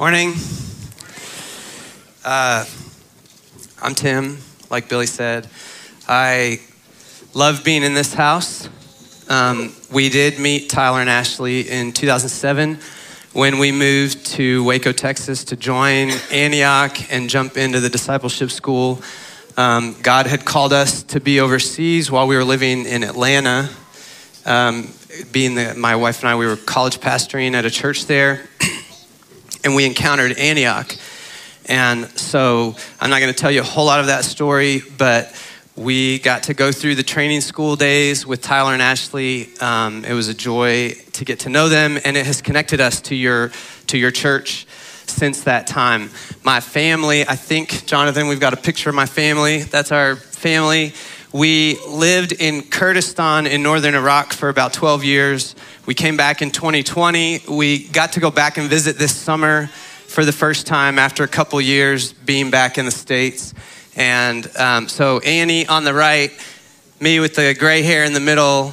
Morning. Uh, I'm Tim, like Billy said. I love being in this house. Um, we did meet Tyler and Ashley in 2007 when we moved to Waco, Texas to join Antioch and jump into the discipleship school. Um, God had called us to be overseas while we were living in Atlanta. Um, being the, my wife and I, we were college pastoring at a church there. and we encountered Antioch. And so I'm not going to tell you a whole lot of that story, but we got to go through the training school days with Tyler and Ashley. Um, it was a joy to get to know them, and it has connected us to your to your church since that time. My family, I think, Jonathan, we've got a picture of my family. That's our family. We lived in Kurdistan in northern Iraq for about 12 years. We came back in 2020. We got to go back and visit this summer for the first time after a couple years being back in the States. And um, so Annie on the right, me with the gray hair in the middle,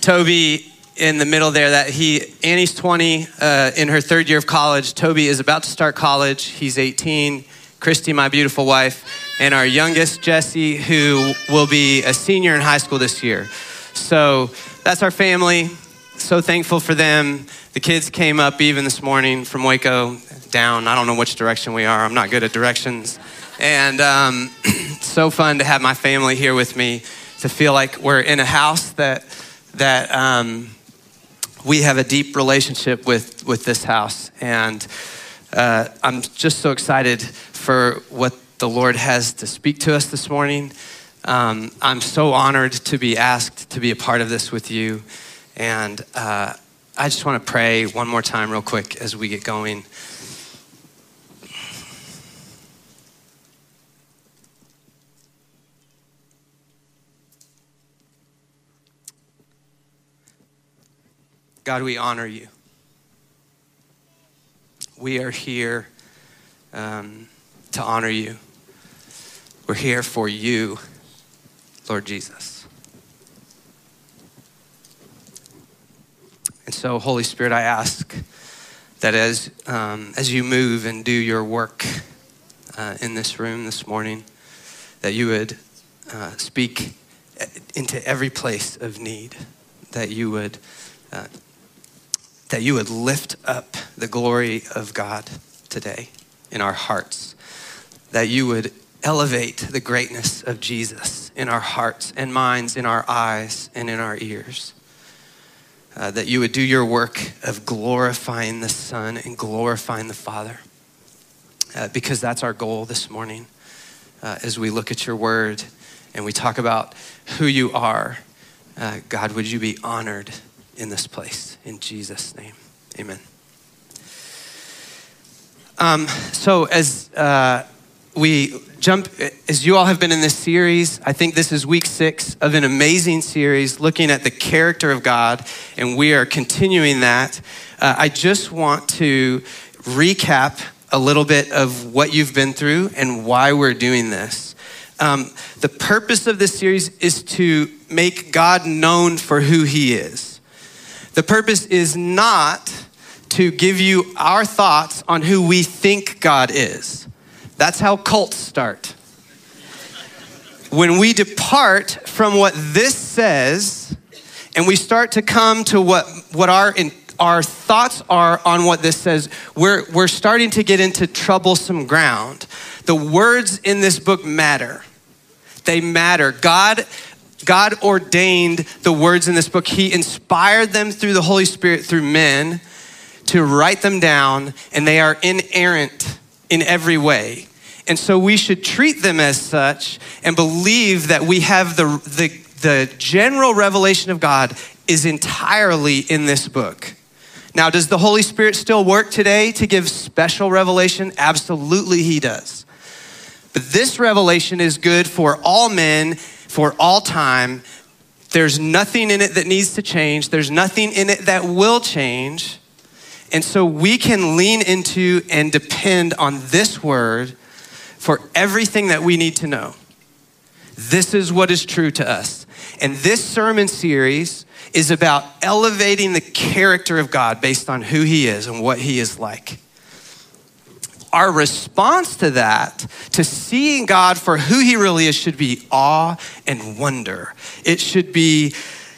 Toby in the middle there. That he Annie's 20 uh, in her third year of college. Toby is about to start college. He's 18. Christy, my beautiful wife, and our youngest Jesse, who will be a senior in high school this year. So that's our family. So thankful for them. The kids came up even this morning from Waco down. I don't know which direction we are. I'm not good at directions. And um, so fun to have my family here with me, to feel like we're in a house that, that um, we have a deep relationship with, with this house. And uh, I'm just so excited for what the Lord has to speak to us this morning. Um, I'm so honored to be asked to be a part of this with you. And uh, I just want to pray one more time, real quick, as we get going. God, we honor you. We are here um, to honor you. We're here for you, Lord Jesus. And so, Holy Spirit, I ask that as, um, as you move and do your work uh, in this room this morning, that you would uh, speak into every place of need, that you would uh, that you would lift up the glory of God today in our hearts, that you would elevate the greatness of Jesus in our hearts and minds, in our eyes and in our ears. Uh, that you would do your work of glorifying the Son and glorifying the Father, uh, because that's our goal this morning uh, as we look at your word and we talk about who you are. Uh, God, would you be honored in this place. In Jesus' name, amen. Um, so, as uh, we jump, as you all have been in this series, I think this is week six of an amazing series looking at the character of God, and we are continuing that. Uh, I just want to recap a little bit of what you've been through and why we're doing this. Um, the purpose of this series is to make God known for who He is. The purpose is not to give you our thoughts on who we think God is. That's how cults start. When we depart from what this says and we start to come to what, what our, in, our thoughts are on what this says, we're, we're starting to get into troublesome ground. The words in this book matter. They matter. God God ordained the words in this book. He inspired them through the Holy Spirit, through men, to write them down, and they are inerrant in every way. And so we should treat them as such and believe that we have the, the, the general revelation of God is entirely in this book. Now, does the Holy Spirit still work today to give special revelation? Absolutely, He does. But this revelation is good for all men for all time. There's nothing in it that needs to change, there's nothing in it that will change. And so we can lean into and depend on this word for everything that we need to know. This is what is true to us. And this sermon series is about elevating the character of God based on who he is and what he is like. our response to that, to seeing God for who he really is, should be awe and wonder. It should be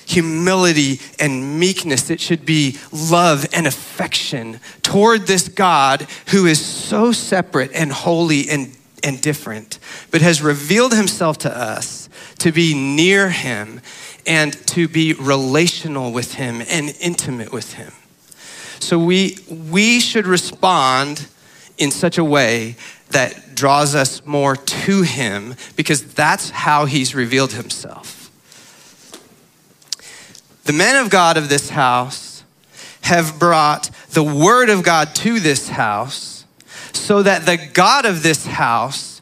humility and meekness. It should be love and affection toward this God who is so separate and holy and, and different, but has revealed himself to us to be near him and to be relational with him and intimate with him. So we, we should respond in such a way that draws us more to him because that's how he's revealed himself. The men of God of this house have brought the word of God to this house so that the God of this house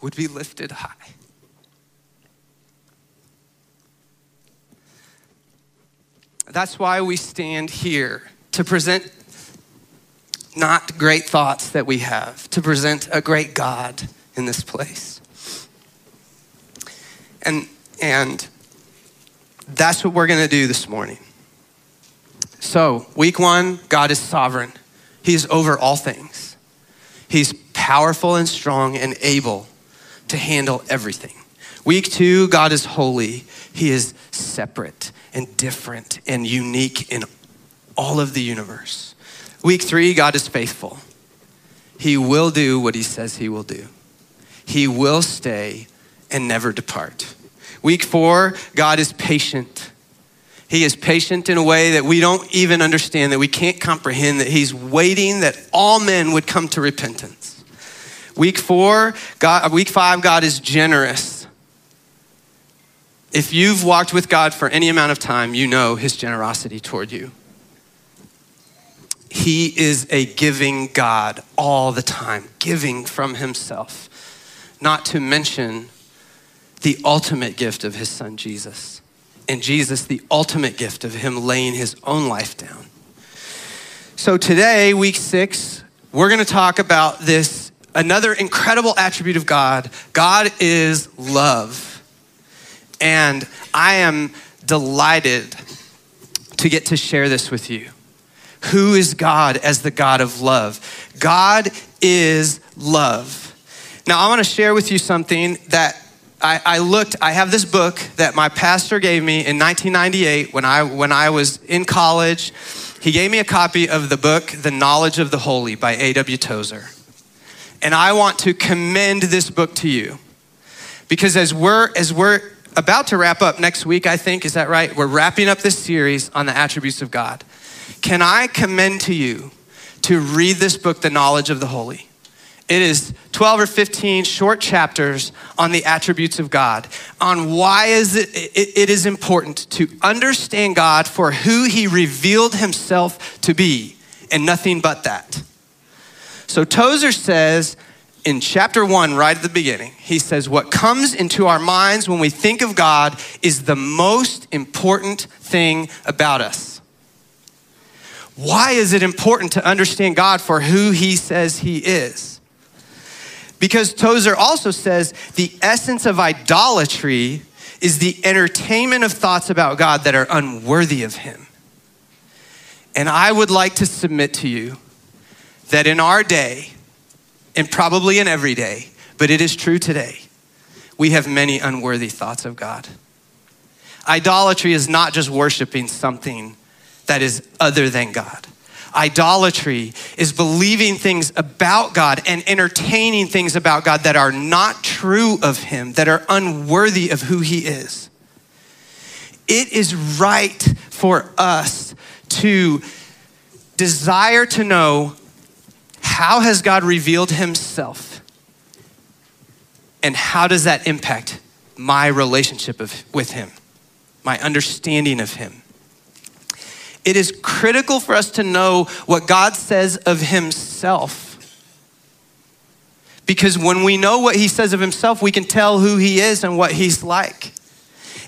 would be lifted high. That's why we stand here to present not great thoughts that we have, to present a great God in this place. And, and that's what we're going to do this morning. So, week one, God is sovereign, He's over all things. He's powerful and strong and able to handle everything. Week two, God is holy. He is separate and different and unique in all of the universe. Week three, God is faithful. He will do what he says he will do. He will stay and never depart. Week four, God is patient. He is patient in a way that we don't even understand, that we can't comprehend, that He's waiting that all men would come to repentance. Week four, God, week five, God is generous. If you've walked with God for any amount of time, you know His generosity toward you. He is a giving God all the time, giving from Himself, not to mention the ultimate gift of His Son Jesus. And Jesus, the ultimate gift of Him laying His own life down. So today, week six, we're going to talk about this another incredible attribute of God. God is love. And I am delighted to get to share this with you. Who is God as the God of love? God is love. Now, I want to share with you something that I, I, looked, I have this book that my pastor gave me in 1998 when I, when I was in college. He gave me a copy of the book, The Knowledge of the Holy by A.W. Tozer. And I want to commend this book to you because as we're, as we're about to wrap up next week, I think, is that right? We're wrapping up this series on the attributes of God. Can I commend to you to read this book, The Knowledge of the Holy? It is 12 or 15 short chapters on the attributes of God, on why is it, it, it is important to understand God for who he revealed himself to be, and nothing but that. So Tozer says in chapter one, right at the beginning, he says, What comes into our minds when we think of God is the most important thing about us. Why is it important to understand God for who he says he is? Because Tozer also says the essence of idolatry is the entertainment of thoughts about God that are unworthy of him. And I would like to submit to you that in our day, and probably in every day, but it is true today, we have many unworthy thoughts of God. Idolatry is not just worshiping something that is other than God. Idolatry is believing things about God and entertaining things about God that are not true of Him, that are unworthy of who He is. It is right for us to desire to know how has God revealed Himself and how does that impact my relationship of, with Him, my understanding of Him. It is critical for us to know what God says of Himself. Because when we know what He says of Himself, we can tell who He is and what He's like.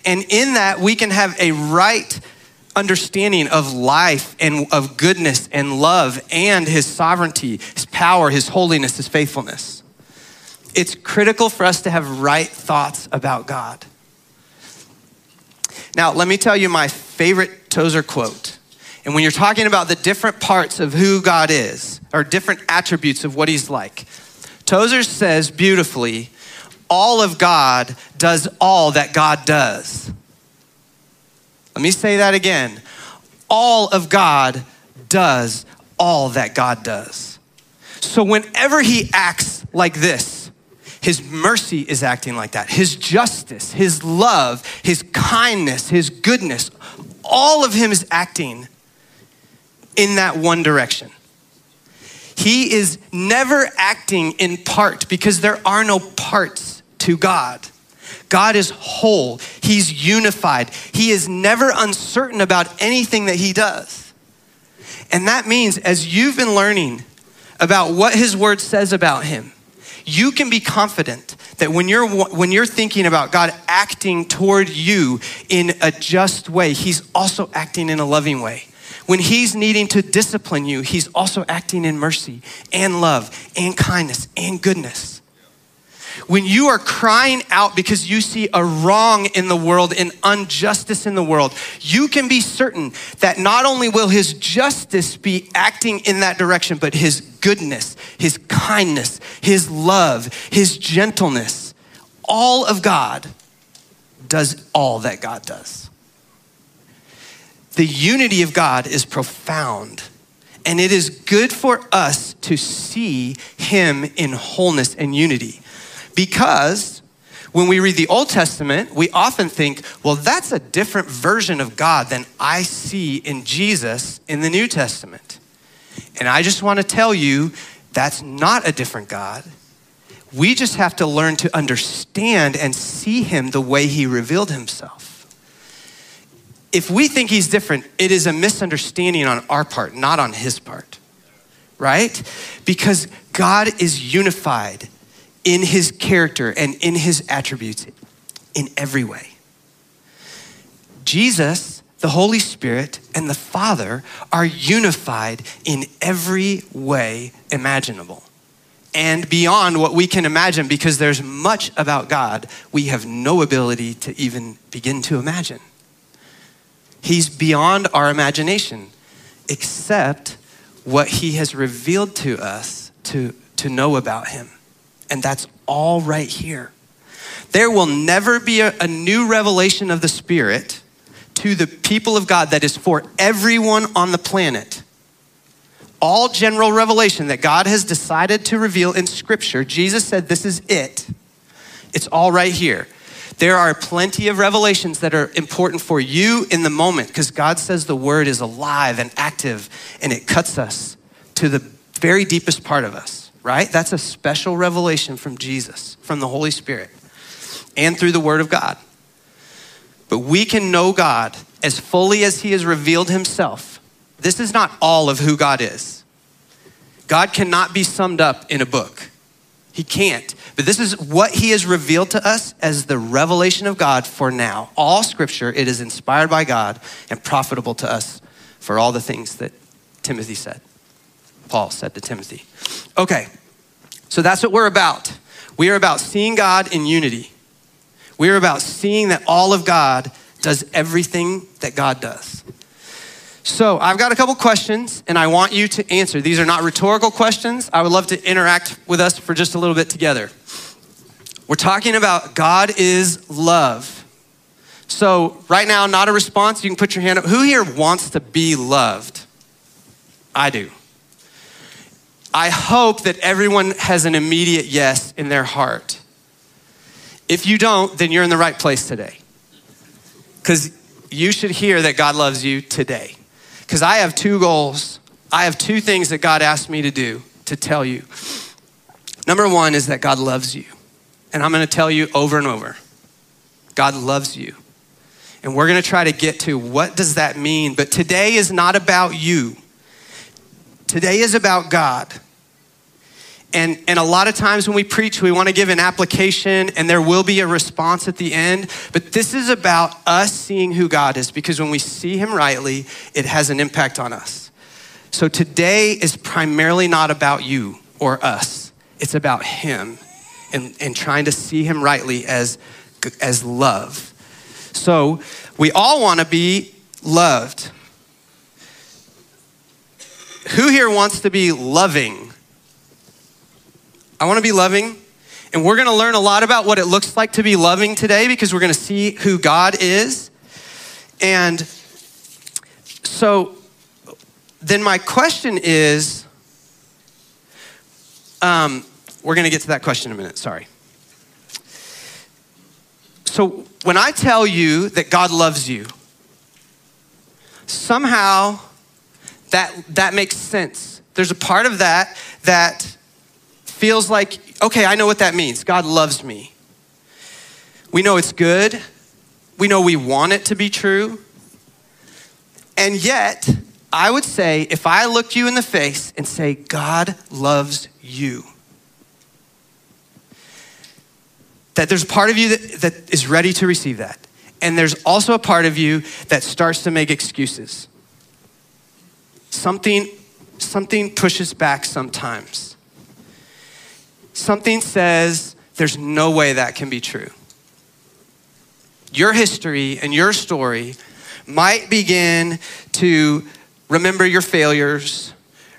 And in that, we can have a right understanding of life and of goodness and love and His sovereignty, His power, His holiness, His faithfulness. It's critical for us to have right thoughts about God. Now, let me tell you my favorite Tozer quote. And when you're talking about the different parts of who God is, or different attributes of what he's like, Tozer says beautifully, all of God does all that God does. Let me say that again. All of God does all that God does. So whenever he acts like this, his mercy is acting like that. His justice, his love, his kindness, his goodness, all of him is acting in that one direction. He is never acting in part because there are no parts to God. God is whole, He's unified, He is never uncertain about anything that He does. And that means, as you've been learning about what His Word says about Him, you can be confident that when you're when you're thinking about God acting toward you in a just way, he's also acting in a loving way. When he's needing to discipline you, he's also acting in mercy and love and kindness and goodness. When you are crying out because you see a wrong in the world, an injustice in the world, you can be certain that not only will his justice be acting in that direction, but his goodness, his kindness, his love, his gentleness, all of God does all that God does. The unity of God is profound. And it is good for us to see Him in wholeness and unity. Because when we read the Old Testament, we often think, well, that's a different version of God than I see in Jesus in the New Testament. And I just want to tell you, that's not a different God. We just have to learn to understand and see Him the way He revealed Himself if we think he's different, it is a misunderstanding on our part, not on his part, right? Because God is unified in his character and in his attributes in every way. Jesus, the Holy Spirit, and the Father are unified in every way imaginable and beyond what we can imagine because there's much about God we have no ability to even begin to imagine. He's beyond our imagination, except what He has revealed to us to, to know about Him. And that's all right here. There will never be a, a new revelation of the Spirit to the people of God that is for everyone on the planet. All general revelation that God has decided to reveal in Scripture, Jesus said, This is it. It's all right here. There are plenty of revelations that are important for you in the moment because God says the word is alive and active and it cuts us to the very deepest part of us, right? That's a special revelation from Jesus, from the Holy Spirit, and through the word of God. But we can know God as fully as he has revealed himself. This is not all of who God is. God cannot be summed up in a book. He can't. But this is what he has revealed to us as the revelation of God for now. All scripture, it is inspired by God and profitable to us for all the things that Timothy said. Paul said to Timothy. Okay, so that's what we're about. We are about seeing God in unity. We are about seeing that all of God does everything that God does. So I've got a couple questions and I want you to answer. These are not rhetorical questions. I would love to interact with us for just a little bit together. We're talking about God is love. So, right now, not a response. You can put your hand up. Who here wants to be loved? I do. I hope that everyone has an immediate yes in their heart. If you don't, then you're in the right place today. Because you should hear that God loves you today. Because I have two goals. I have two things that God asked me to do to tell you. Number one is that God loves you. And I'm going to tell you over and over God loves you. And we're going to try to get to what does that mean? But today is not about you. Today is about God. And, and a lot of times when we preach, we want to give an application and there will be a response at the end. But this is about us seeing who God is because when we see Him rightly, it has an impact on us. So today is primarily not about you or us, it's about Him and, and trying to see him rightly as, as love. So we all want to be loved. Who here wants to be loving? I want to be loving. And we're going to learn a lot about what it looks like to be loving today because we're going to see who God is. And so then my question is um, we're going to get to that question in a minute, sorry. So when I tell you that God loves you, somehow that, that makes sense. There's a part of that that feels like, okay, I know what that means. God loves me. We know it's good. We know we want it to be true. And yet, I would say if I looked you in the face and say, God loves you, that there's a part of you that, that is ready to receive that. And there's also a part of you that starts to make excuses. Something, something pushes back sometimes. Something says there's no way that can be true. Your history and your story might begin to remember your failures,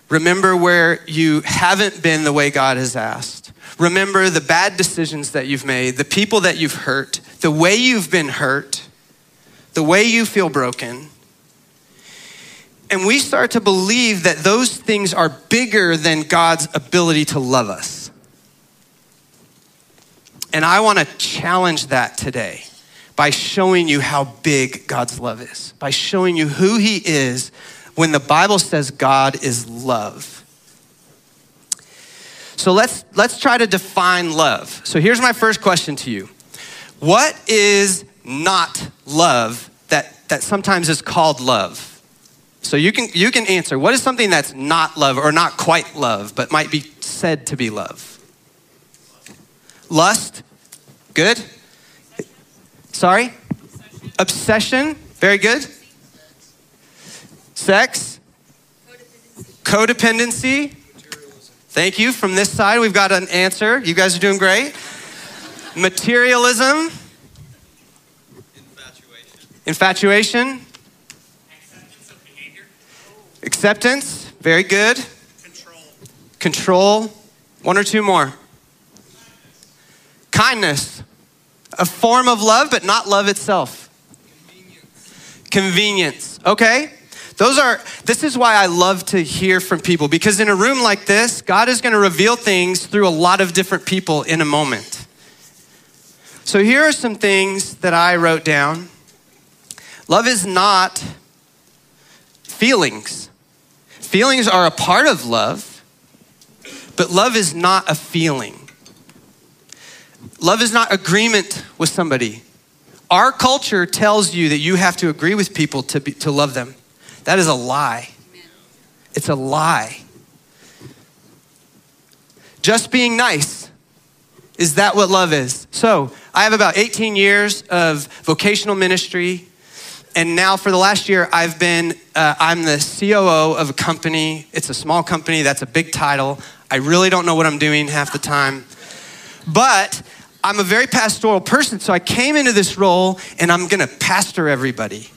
remember where you haven't been the way God has asked, remember the bad decisions that you've made, the people that you've hurt, the way you've been hurt, the way you feel broken. And we start to believe that those things are bigger than God's ability to love us. And I want to challenge that today by showing you how big God's love is, by showing you who He is when the Bible says God is love. So let's, let's try to define love. So here's my first question to you What is not love that, that sometimes is called love? So you can, you can answer what is something that's not love or not quite love, but might be said to be love? Lust? Good. Sorry? Obsession? Very good. Sex? Codependency? Thank you. From this side, we've got an answer. You guys are doing great. Materialism. Infatuation. Infatuation. Acceptance of behavior. Acceptance. Very good. Control. Control. One or two more. Kindness. A form of love, but not love itself. Convenience. Convenience. Okay. Those are, this is why I love to hear from people because in a room like this, God is going to reveal things through a lot of different people in a moment. So here are some things that I wrote down. Love is not feelings. Feelings are a part of love, but love is not a feeling. Love is not agreement with somebody. Our culture tells you that you have to agree with people to, be, to love them. That is a lie. It's a lie. Just being nice. Is that what love is? So, I have about 18 years of vocational ministry. And now, for the last year, I've been, uh, I'm the COO of a company. It's a small company, that's a big title. I really don't know what I'm doing half the time. But I'm a very pastoral person, so I came into this role and I'm gonna pastor everybody.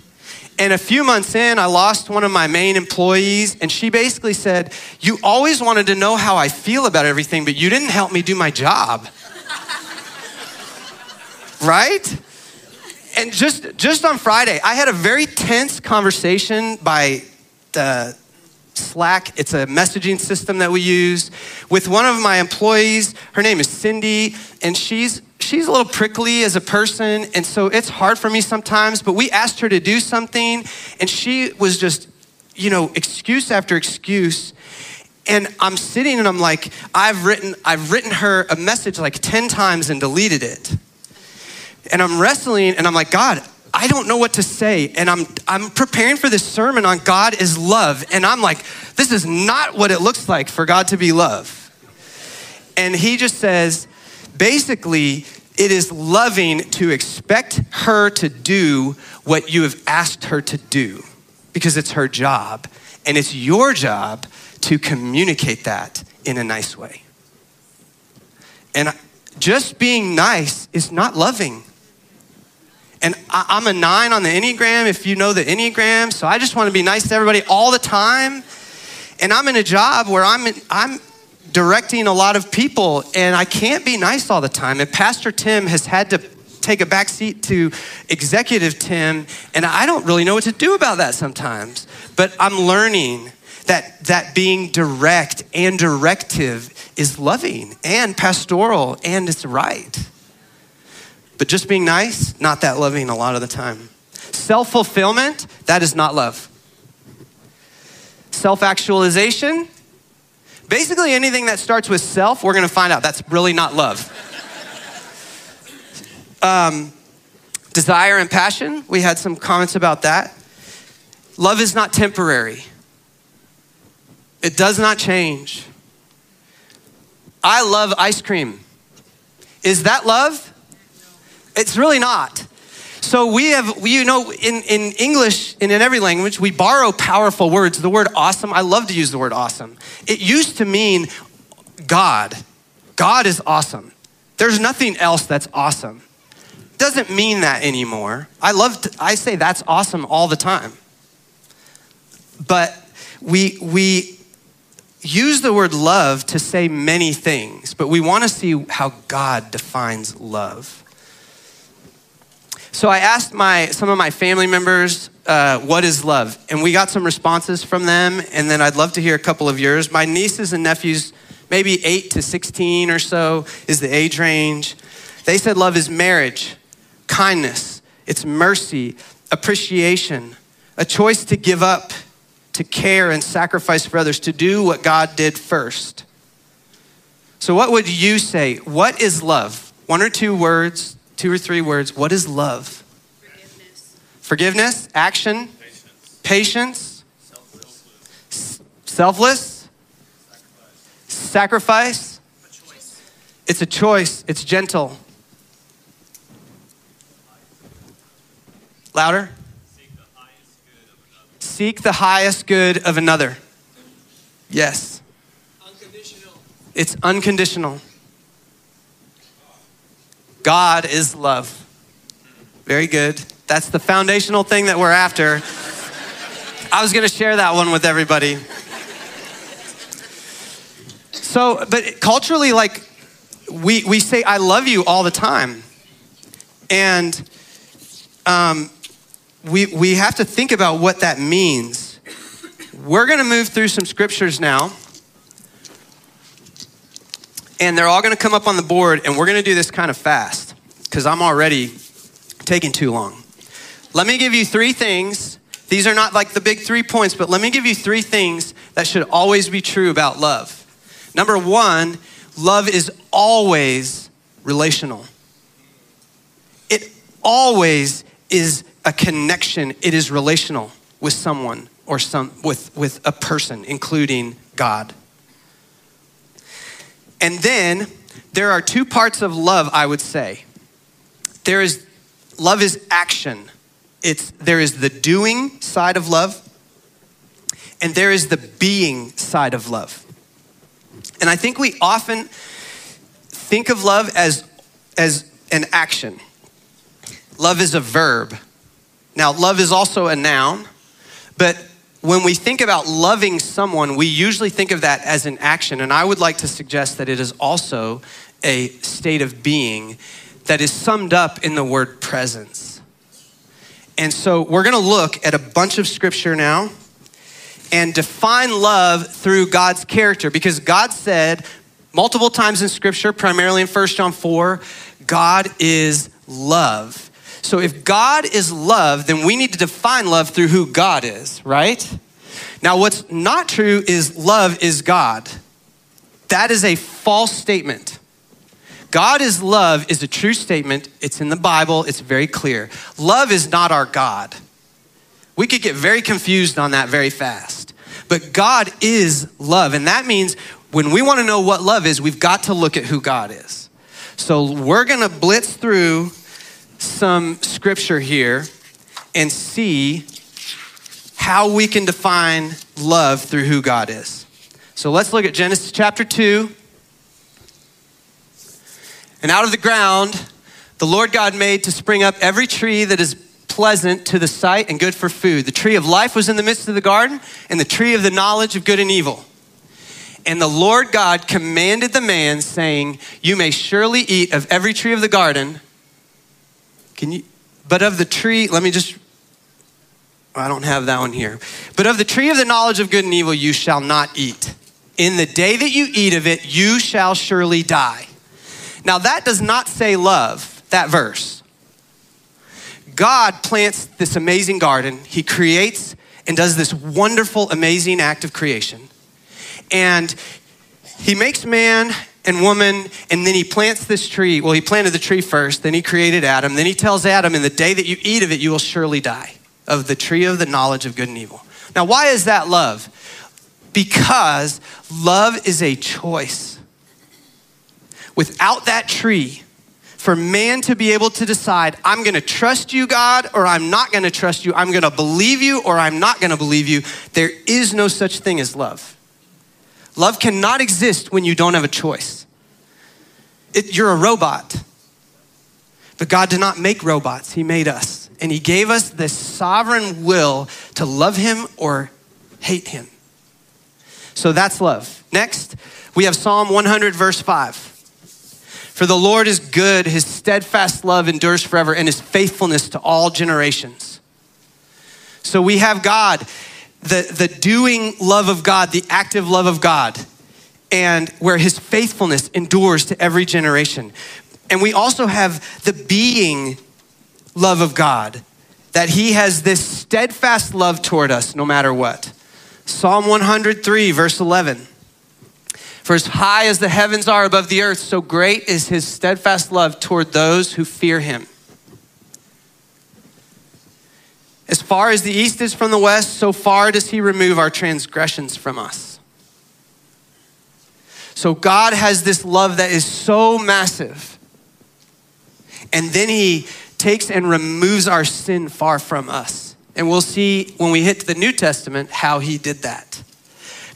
And a few months in, I lost one of my main employees, and she basically said, You always wanted to know how I feel about everything, but you didn't help me do my job. right? And just, just on Friday, I had a very tense conversation by the Slack. It's a messaging system that we use with one of my employees. Her name is Cindy, and she's she's a little prickly as a person, and so it's hard for me sometimes. But we asked her to do something, and she was just, you know, excuse after excuse. And I'm sitting and I'm like, I've written, I've written her a message like 10 times and deleted it. And I'm wrestling and I'm like, God, I don't know what to say. And I'm I'm preparing for this sermon on God is love. And I'm like, this is not what it looks like for God to be love. And he just says, basically, it is loving to expect her to do what you have asked her to do because it's her job. And it's your job to communicate that in a nice way. And just being nice is not loving. And I, am a nine on the Enneagram, if you know the Enneagram. So I just want to be nice to everybody all the time. And I'm in a job where I'm, in, I'm directing a lot of people, and I can't be nice all the time. And Pastor Tim has had to take a back seat to executive Tim, and I don't really know what to do about that sometimes. But I'm learning that, that being direct and directive is loving and pastoral and it's right. But just being nice, not that loving a lot of the time. Self fulfillment, that is not love. Self actualization, basically anything that starts with self, we're gonna find out that's really not love. um, desire and passion, we had some comments about that. Love is not temporary, it does not change. I love ice cream. Is that love? It's really not. So we have, you know, in, in English and in every language, we borrow powerful words. The word awesome, I love to use the word awesome. It used to mean God. God is awesome. There's nothing else that's awesome. Doesn't mean that anymore. I love to, I say that's awesome all the time. But we we use the word love to say many things, but we want to see how God defines love. So I asked my, some of my family members, uh, what is love? And we got some responses from them, and then I'd love to hear a couple of yours. My nieces and nephews, maybe 8 to 16 or so is the age range. They said love is marriage, kindness, it's mercy, appreciation, a choice to give up, to care and sacrifice for others, to do what God did first. So, what would you say? What is love? One or two words two or three words. What is love? Forgiveness. Forgiveness, action, patience, patience selfless, selfless. sacrifice. sacrifice. A it's a choice, it's gentle. Louder. Seek the highest good of another. Yes. Unconditional. It's unconditional. God is love. Very good. That's the foundational thing that we're after. I was going to share that one with everybody. So, but culturally, like, we, we say, I love you all the time. And um, we, we have to think about what that means. We're going to move through some scriptures now and they're all going to come up on the board, and we're going to do this kind of fast because I'm already taking too long. Let me give you three things. These are not like the big three points, but let me give you three things that should always be true about love. Number one, love is always relational. It always is a connection, it is relational with someone or some with, with a person, including God. And then there are two parts of love, I would say. There is love is action. It's there is the doing side of love, and there is the being side of love. And I think we often think of love as as an action. Love is a verb. Now, love is also a noun, but when we think about loving someone, we usually think of that as an action. And I would like to suggest that it is also a state of being that is summed up in the word presence. And so we're going to look at a bunch of scripture now and define love through God's character because God said multiple times in scripture, primarily in 1 John 4, God is love. So if God is love, then we need to define love through who God is, right? Now, what's not true is love is God. That is a false statement. God is love is a true statement. It's in the Bible, it's very clear. Love is not our God. We could get very confused on that very fast. But God is love. And that means when we want to know what love is, we've got to look at who God is. So we're going to blitz through some scripture here and see how we can define love through who God is. So let's look at Genesis chapter 2. And out of the ground, the Lord God made to spring up every tree that is pleasant to the sight and good for food. The tree of life was in the midst of the garden, and the tree of the knowledge of good and evil. And the Lord God commanded the man, saying, You may surely eat of every tree of the garden. Can you? But of the tree, let me just, I don't have that one here. But of the tree of the knowledge of good and evil, you shall not eat. In the day that you eat of it, you shall surely die. Now, that does not say love, that verse. God plants this amazing garden. He creates and does this wonderful, amazing act of creation. And he makes man and woman, and then he plants this tree. Well, he planted the tree first, then he created Adam. Then he tells Adam, In the day that you eat of it, you will surely die, of the tree of the knowledge of good and evil. Now, why is that love? Because love is a choice. Without that tree, for man to be able to decide, I'm gonna trust you, God, or I'm not gonna trust you, I'm gonna believe you, or I'm not gonna believe you, there is no such thing as love. Love cannot exist when you don't have a choice. It, you're a robot. But God did not make robots, He made us. And He gave us this sovereign will to love Him or hate Him. So that's love. Next, we have Psalm 100, verse 5. For the Lord is good, His steadfast love endures forever, and His faithfulness to all generations. So we have God the, the doing love of God, the active love of God, and where his faithfulness endures to every generation. And we also have the being love of God, that he has this steadfast love toward us no matter what. Psalm 103, verse 11. For as high as the heavens are above the earth, so great is his steadfast love toward those who fear him. As far as the east is from the west, so far does he remove our transgressions from us. So God has this love that is so massive. And then he takes and removes our sin far from us. And we'll see when we hit the New Testament how he did that.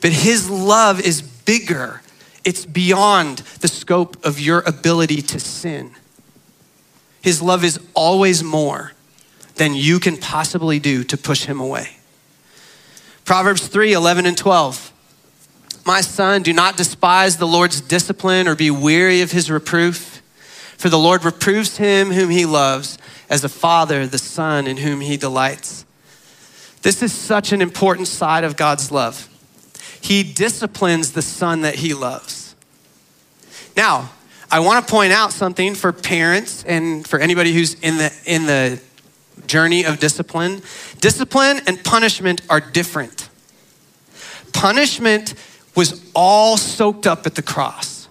But his love is bigger, it's beyond the scope of your ability to sin. His love is always more than you can possibly do to push him away. Proverbs 3 11 and 12. My son, do not despise the Lord's discipline or be weary of his reproof, for the Lord reproves him whom he loves, as a father the son in whom he delights. This is such an important side of God's love. He disciplines the son that he loves. Now, I want to point out something for parents and for anybody who's in the in the journey of discipline. Discipline and punishment are different. Punishment was all soaked up at the cross.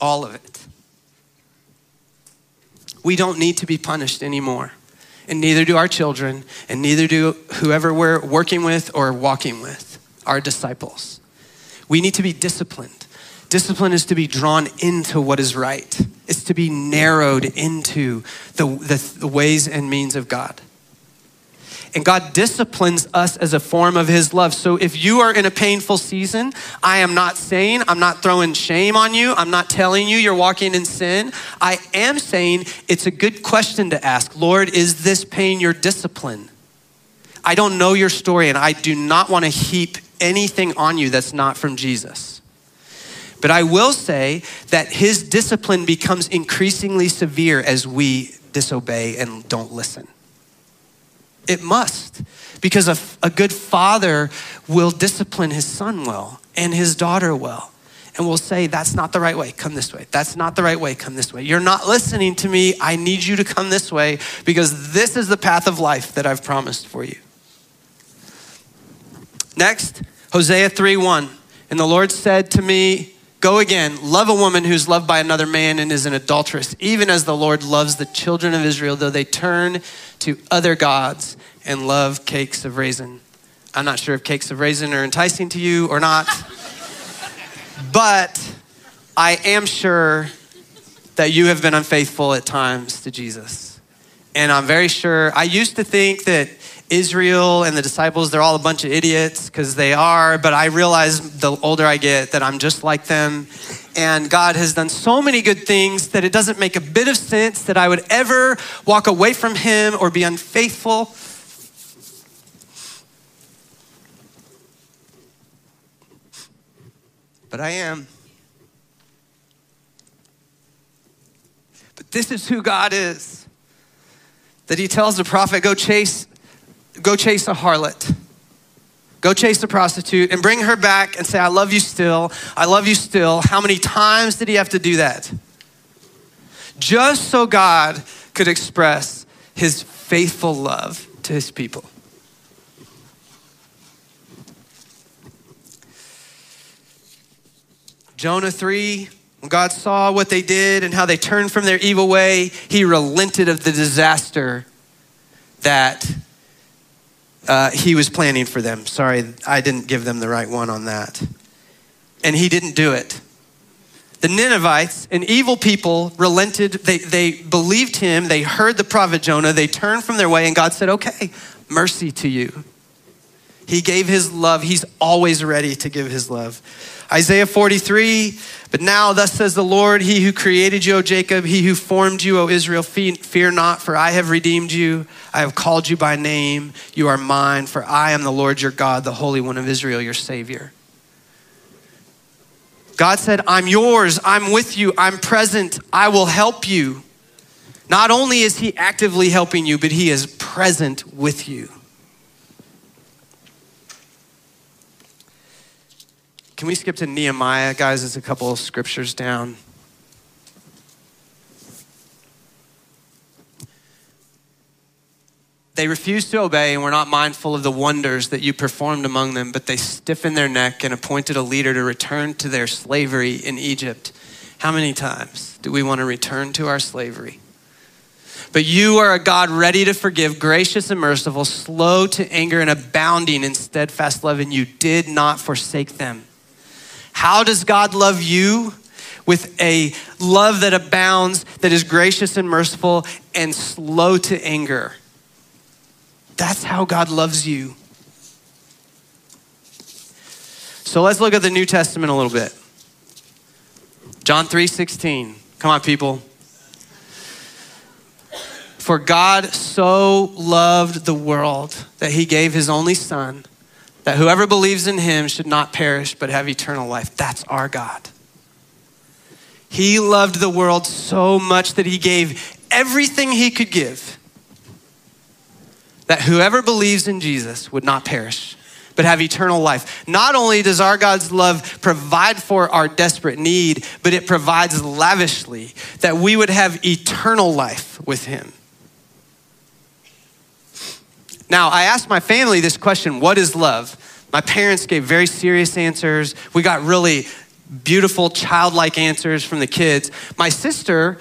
All of it. We don't need to be punished anymore. And neither do our children, and neither do whoever we're working with or walking with, our disciples. We need to be disciplined. Discipline is to be drawn into what is right. It's to be narrowed into the, the, the, ways and means of God. And God disciplines us as a form of His love. So if you are in a painful season, I am not saying, I'm not throwing shame on you. I'm not telling you you're walking in sin. I am saying it's a good question to ask Lord, is this pain your discipline? I don't know your story, and I do not want to heap anything on you that's not from Jesus. But I will say that his discipline becomes increasingly severe as we disobey and don't listen. It must, because a, a good father will discipline his son well and his daughter well and will say, That's not the right way, come this way. That's not the right way, come this way. You're not listening to me. I need you to come this way because this is the path of life that I've promised for you. Next, Hosea 3 1. And the Lord said to me, Go again, love a woman who's loved by another man and is an adulteress, even as the Lord loves the children of Israel, though they turn to other gods and love cakes of raisin. I'm not sure if cakes of raisin are enticing to you or not, but I am sure that you have been unfaithful at times to Jesus. And I'm very sure, I used to think that Israel and the disciples, they're all a bunch of idiots because they are, but I realize the older I get that I'm just like them. And God has done so many good things that it doesn't make a bit of sense that I would ever walk away from Him or be unfaithful. But I am. But this is who God is. That He tells the prophet, go chase go chase a harlot. Go chase a prostitute and bring her back and say, I love you still. I love you still. How many times did he have to do that? Just so God could express his faithful love to his people. Jonah 3, when God saw what they did and how they turned from their evil way, he relented of the disaster that uh, he was planning for them. Sorry, I didn't give them the right one on that. And he didn't do it. The Ninevites, an evil people, relented. They, they believed him. They heard the prophet Jonah. They turned from their way, and God said, Okay, mercy to you. He gave his love. He's always ready to give his love. Isaiah 43, but now thus says the Lord, He who created you, O Jacob, He who formed you, O Israel, fear not, for I have redeemed you. I have called you by name. You are mine, for I am the Lord your God, the Holy One of Israel, your Savior. God said, I'm yours, I'm with you, I'm present, I will help you. Not only is He actively helping you, but He is present with you. Can we skip to Nehemiah, guys? It's a couple of scriptures down. They refused to obey and were not mindful of the wonders that you performed among them, but they stiffened their neck and appointed a leader to return to their slavery in Egypt. How many times do we want to return to our slavery? But you are a God ready to forgive, gracious and merciful, slow to anger, and abounding in steadfast love, and you did not forsake them. How does God love you? With a love that abounds, that is gracious and merciful and slow to anger. That's how God loves you. So let's look at the New Testament a little bit. John 3:16. Come on people. For God so loved the world that he gave his only son that whoever believes in him should not perish but have eternal life. That's our God. He loved the world so much that he gave everything he could give. That whoever believes in Jesus would not perish, but have eternal life. Not only does our God's love provide for our desperate need, but it provides lavishly that we would have eternal life with him. Now, I asked my family this question what is love? My parents gave very serious answers. We got really beautiful, childlike answers from the kids. My sister,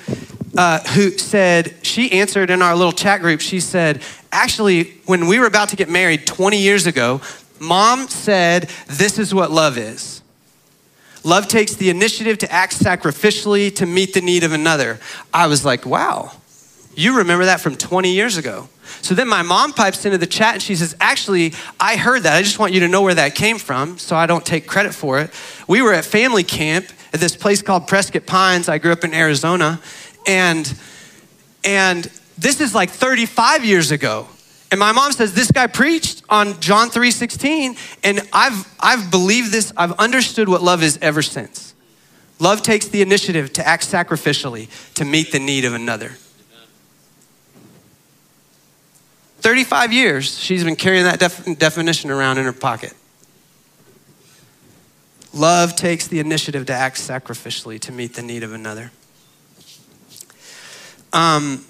uh, who said, she answered in our little chat group, she said, actually, when we were about to get married 20 years ago, mom said, this is what love is. Love takes the initiative to act sacrificially to meet the need of another. I was like, wow, you remember that from 20 years ago. So then my mom pipes into the chat and she says, Actually, I heard that. I just want you to know where that came from so I don't take credit for it. We were at family camp at this place called Prescott Pines. I grew up in Arizona. And, and this is like 35 years ago. And my mom says, This guy preached on John 3 16. And I've, I've believed this, I've understood what love is ever since. Love takes the initiative to act sacrificially to meet the need of another. 35 years, she's been carrying that def- definition around in her pocket. Love takes the initiative to act sacrificially to meet the need of another. Um,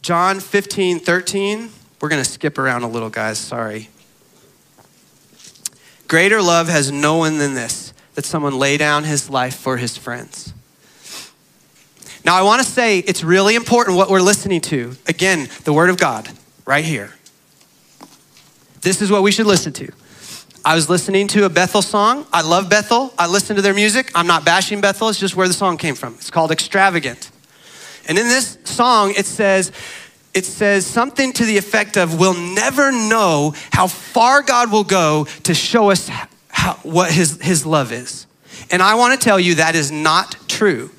John 15, 13. We're going to skip around a little, guys. Sorry. Greater love has no one than this that someone lay down his life for his friends. Now, I want to say it's really important what we're listening to. Again, the Word of God, right here. This is what we should listen to. I was listening to a Bethel song. I love Bethel. I listen to their music. I'm not bashing Bethel, it's just where the song came from. It's called Extravagant. And in this song, it says, it says something to the effect of, we'll never know how far God will go to show us how, what his, his love is. And I want to tell you that is not true.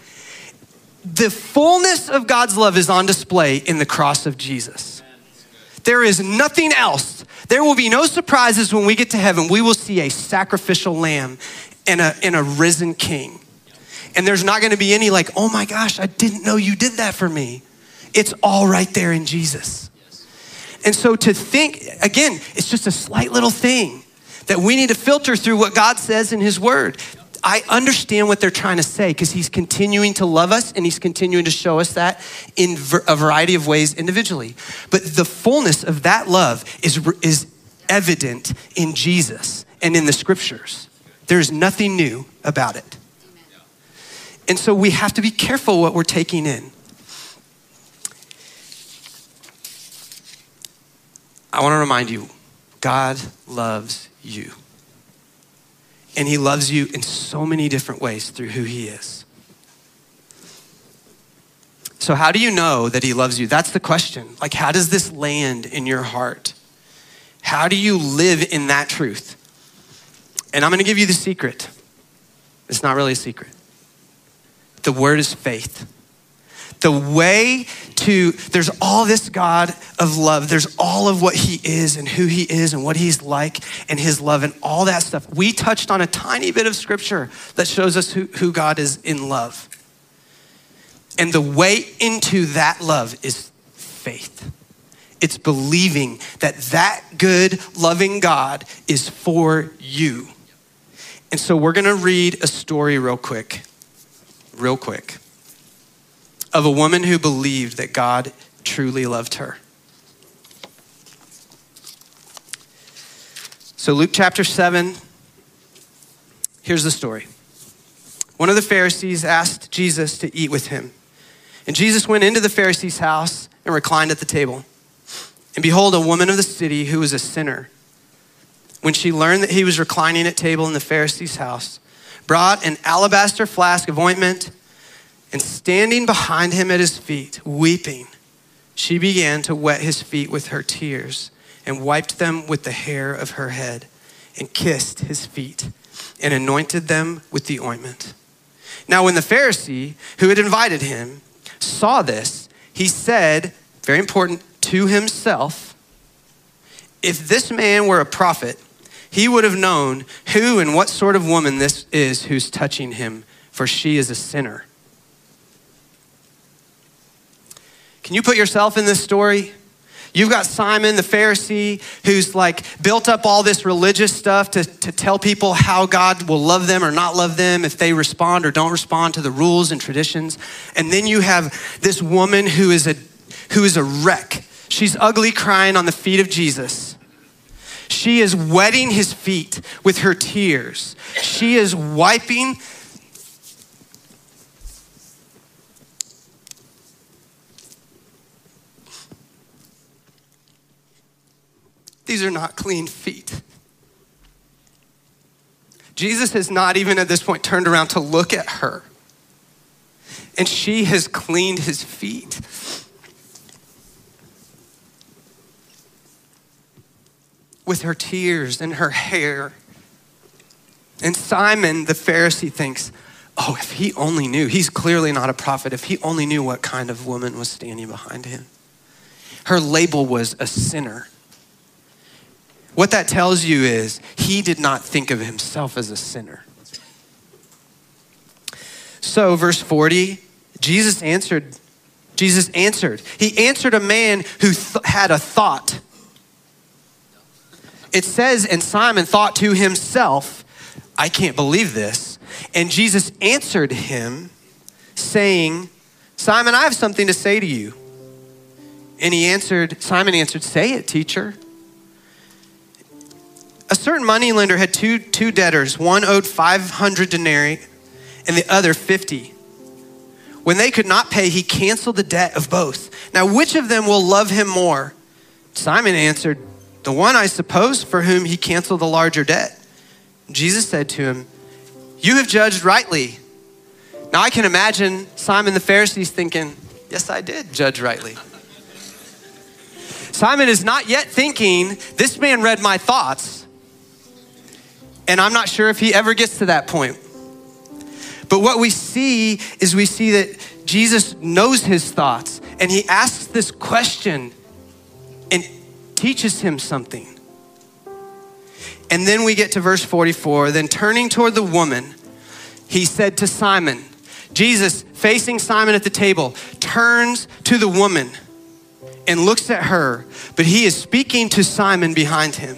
The fullness of God's love is on display in the cross of Jesus. There is nothing else. There will be no surprises when we get to heaven. We will see a sacrificial lamb and a, and a risen king. And there's not going to be any like, oh my gosh, I didn't know you did that for me. It's all right there in Jesus. And so to think, again, it's just a slight little thing that we need to filter through what God says in His Word. I understand what they're trying to say because He's continuing to love us and He's continuing to show us that in a variety of ways individually. But the fullness of that love is, is evident in Jesus and in the scriptures. There's nothing new about it. And so we have to be careful what we're taking in. I want to remind you God loves you. And He loves you in so many different ways through who He is. So, how do you know that He loves you? That's the question. Like, how does this land in your heart? How do you live in that truth? And I'm going to give you the secret. It's not really a secret. The word is faith. The way to, there's all this God of love. There's all of what He is and who He is and what He's like and His love and all that stuff. We touched on a tiny bit of scripture that shows us who, who God is in love. And the way into that love is faith. It's believing that that good, loving God is for you. And so we're going to read a story real quick real quick, of a woman who believed that God truly loved her. So, Luke chapter 7, here's the story. One of the Pharisees asked Jesus to eat with him. And Jesus went into the Pharisee's house and reclined at the table. And behold, a woman of the city who was a sinner, when she learned that he was reclining at table in the Pharisee's house, brought an alabaster flask of ointment, and standing behind him at his feet, weeping, she began to wet his feet with her tears and wiped them with the hair of her head and kissed his feet and anointed them with the ointment. Now, when the Pharisee who had invited him saw this, he said, very important, to himself, if this man were a prophet, he would have known who and what sort of woman this is who's touching him, for she is a sinner. Can you put yourself in this story? You've got Simon the Pharisee who's like built up all this religious stuff to, to tell people how God will love them or not love them if they respond or don't respond to the rules and traditions. And then you have this woman who is a who is a wreck. She's ugly crying on the feet of Jesus. She is wetting his feet with her tears. She is wiping These are not clean feet. Jesus has not even at this point turned around to look at her. And she has cleaned his feet. with her tears and her hair. And Simon the Pharisee thinks, oh, if he only knew, he's clearly not a prophet, if he only knew what kind of woman was standing behind him. Her label was a sinner. What that tells you is he did not think of himself as a sinner. So, verse 40, Jesus answered. Jesus answered. He answered a man who th- had a thought it says, and Simon thought to himself, I can't believe this. And Jesus answered him, saying, Simon, I have something to say to you. And he answered, Simon answered, Say it, teacher. A certain moneylender had two, two debtors. One owed 500 denarii and the other 50. When they could not pay, he canceled the debt of both. Now, which of them will love him more? Simon answered, the one, I suppose, for whom he canceled the larger debt. Jesus said to him, You have judged rightly. Now I can imagine Simon the Pharisees thinking, Yes, I did judge rightly. Simon is not yet thinking, this man read my thoughts. And I'm not sure if he ever gets to that point. But what we see is we see that Jesus knows his thoughts and he asks this question and teaches him something. And then we get to verse 44. Then turning toward the woman, he said to Simon, Jesus, facing Simon at the table, turns to the woman and looks at her, but he is speaking to Simon behind him.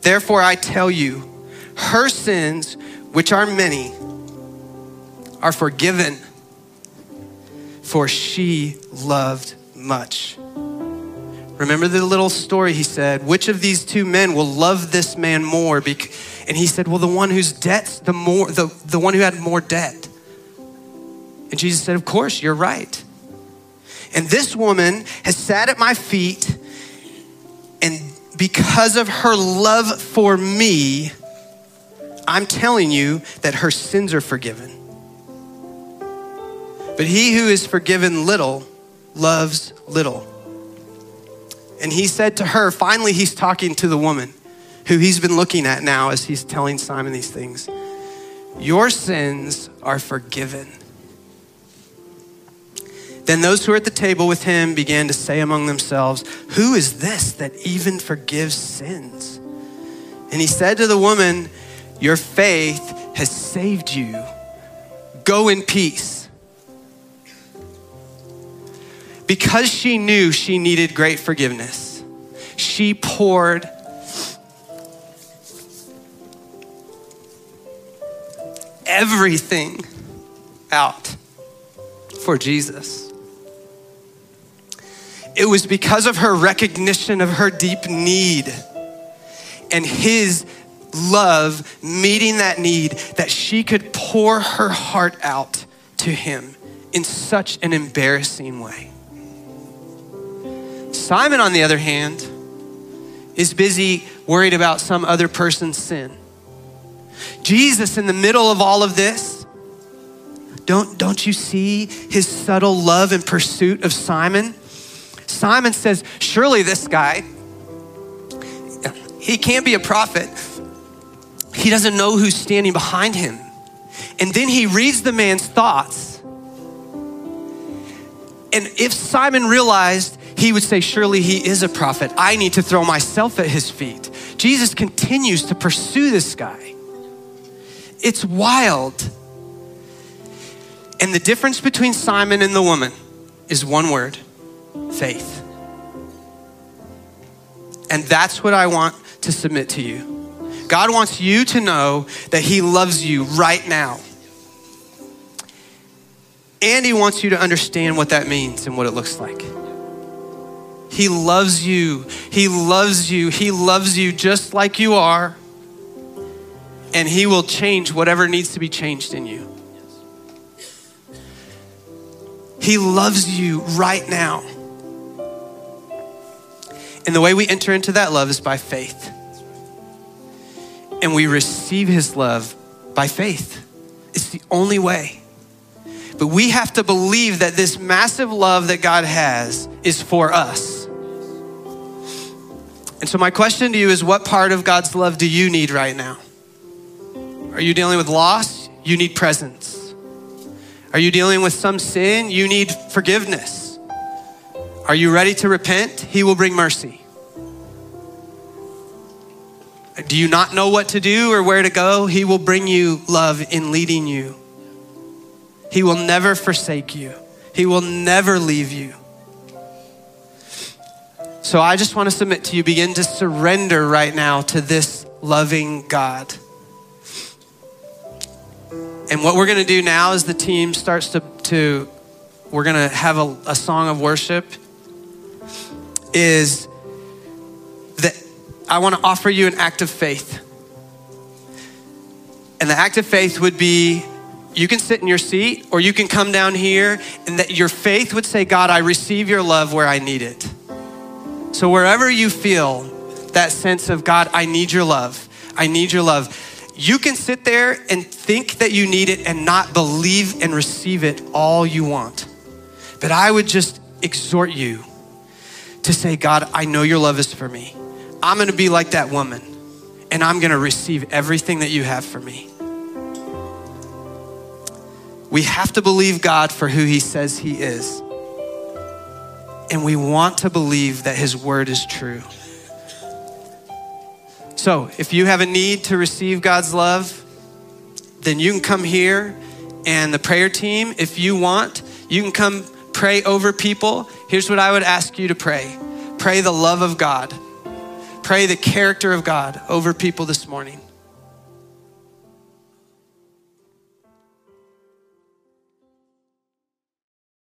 Therefore, I tell you, her sins, which are many, are forgiven, for she loved much. Remember the little story he said, which of these two men will love this man more? And he said, well, the one whose debts, the more, the, the one who had more debt. And Jesus said, of course, you're right. And this woman has sat at my feet, and because of her love for me, I'm telling you that her sins are forgiven. But he who is forgiven little loves little. And he said to her, finally, he's talking to the woman who he's been looking at now as he's telling Simon these things. Your sins are forgiven. Then those who were at the table with him began to say among themselves, Who is this that even forgives sins? And he said to the woman, Your faith has saved you. Go in peace because she knew she needed great forgiveness, she poured everything out for Jesus. It was because of her recognition of her deep need and his love meeting that need that she could pour her heart out to him in such an embarrassing way. Simon, on the other hand, is busy worried about some other person's sin. Jesus, in the middle of all of this, don't, don't you see his subtle love and pursuit of Simon? Simon says, Surely this guy, he can't be a prophet. He doesn't know who's standing behind him. And then he reads the man's thoughts. And if Simon realized he would say, Surely he is a prophet. I need to throw myself at his feet. Jesus continues to pursue this guy. It's wild. And the difference between Simon and the woman is one word faith. And that's what I want to submit to you. God wants you to know that He loves you right now. And He wants you to understand what that means and what it looks like. He loves you. He loves you. He loves you just like you are. And He will change whatever needs to be changed in you. He loves you right now. And the way we enter into that love is by faith. And we receive His love by faith. It's the only way. But we have to believe that this massive love that God has is for us. And so, my question to you is what part of God's love do you need right now? Are you dealing with loss? You need presence. Are you dealing with some sin? You need forgiveness. Are you ready to repent? He will bring mercy. Do you not know what to do or where to go? He will bring you love in leading you. He will never forsake you, He will never leave you. So I just want to submit to you begin to surrender right now to this loving God. And what we're going to do now as the team starts to, to we're going to have a, a song of worship, is I want to offer you an act of faith. And the act of faith would be you can sit in your seat or you can come down here and that your faith would say, God, I receive your love where I need it. So wherever you feel that sense of, God, I need your love, I need your love, you can sit there and think that you need it and not believe and receive it all you want. But I would just exhort you to say, God, I know your love is for me. I'm gonna be like that woman and I'm gonna receive everything that you have for me. We have to believe God for who He says He is. And we want to believe that His word is true. So, if you have a need to receive God's love, then you can come here and the prayer team, if you want, you can come pray over people. Here's what I would ask you to pray pray the love of God, pray the character of God over people this morning.